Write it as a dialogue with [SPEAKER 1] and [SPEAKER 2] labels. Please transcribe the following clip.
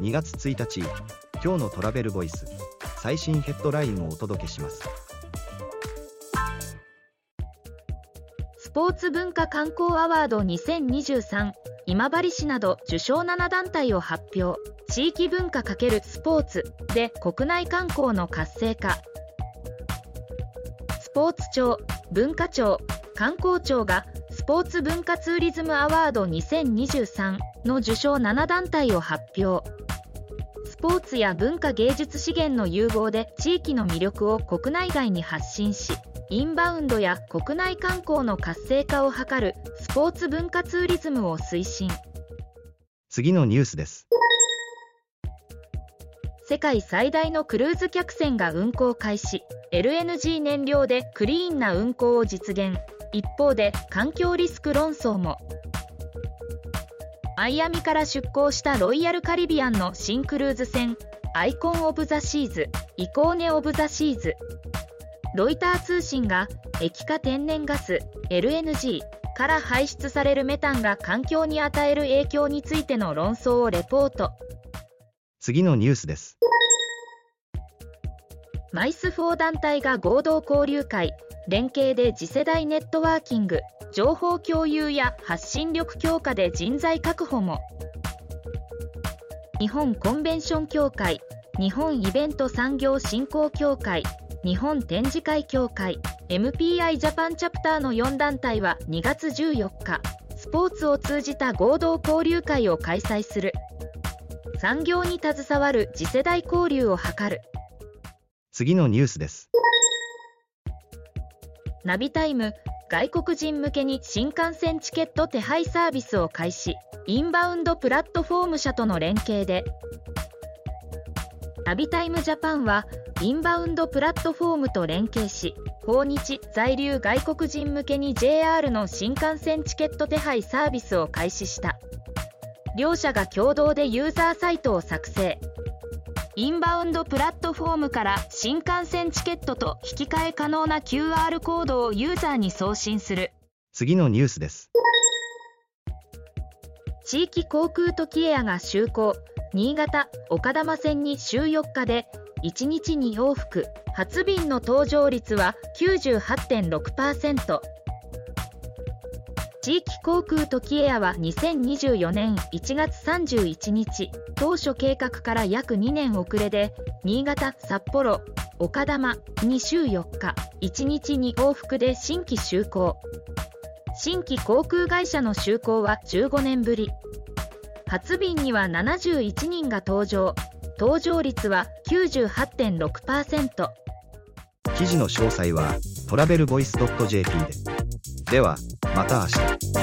[SPEAKER 1] 2月1日今日のトラベルボイス最新ヘッドラインをお届けします。
[SPEAKER 2] スポーツ文化観光アワード2023今治市など受賞7団体を発表。地域文化×スポーツで国内観光の活性化。スポーツ庁文化庁観光庁がスポーツ文化ツーリズムアワード2023の受賞7団体を発表。スポーツや文化芸術資源の融合で地域の魅力を国内外に発信しインバウンドや国内観光の活性化を図るスポーツ文化ツーリズムを推進。
[SPEAKER 1] 次のニュースです。
[SPEAKER 2] 世界最大のクルーズ客船が運航開始。LNG 燃料でクリーンな運航を実現。一方で環境リスク論争もマイアミから出港したロイヤルカリビアンの新クルーズ船アイコン・オブ・ザ・シーズイコーネ・オブ・ザ・シーズロイター通信が液化天然ガス LNG から排出されるメタンが環境に与える影響についての論争をレポート。
[SPEAKER 1] 次のニュースです。
[SPEAKER 2] マイス4団体が合同交流会連携で次世代ネットワーキング情報共有や発信力強化で人材確保も。日本コンベンション協会日本イベント産業振興協会日本展示会協会 MPI ジャパンチャプターの4団体は2月14日スポーツを通じた合同交流会を開催する。産業に携わる次世代交流を図る。
[SPEAKER 1] 次のニュースです。
[SPEAKER 2] ナビタイム外国人向けに新幹線チケット手配サービスを開始。インバウンドプラットフォーム社との連携で。ナビタイムジャパンはインバウンドプラットフォームと連携し訪日在留外国人向けに JR の新幹線チケット手配サービスを開始した。両社が共同でユーザーサイトを作成。インバウンドプラットフォームから新幹線チケットと引き換え可能な QR コードをユーザーに送信する。
[SPEAKER 1] 次のニュースです。
[SPEAKER 2] 地域航空時エアが就航。新潟岡玉線に週4日で1日に往復。初便の搭乗率は98.6%地域航空時エアは2024年1月31日当初計画から約2年遅れで新潟札幌岡玉に週4日1日に往復で新規就航。新規航空会社の就航は15年ぶり。初便には71人が搭乗。搭乗率は98.6%
[SPEAKER 1] 記事の詳細はトラベルボイス .jp で。ではまた明日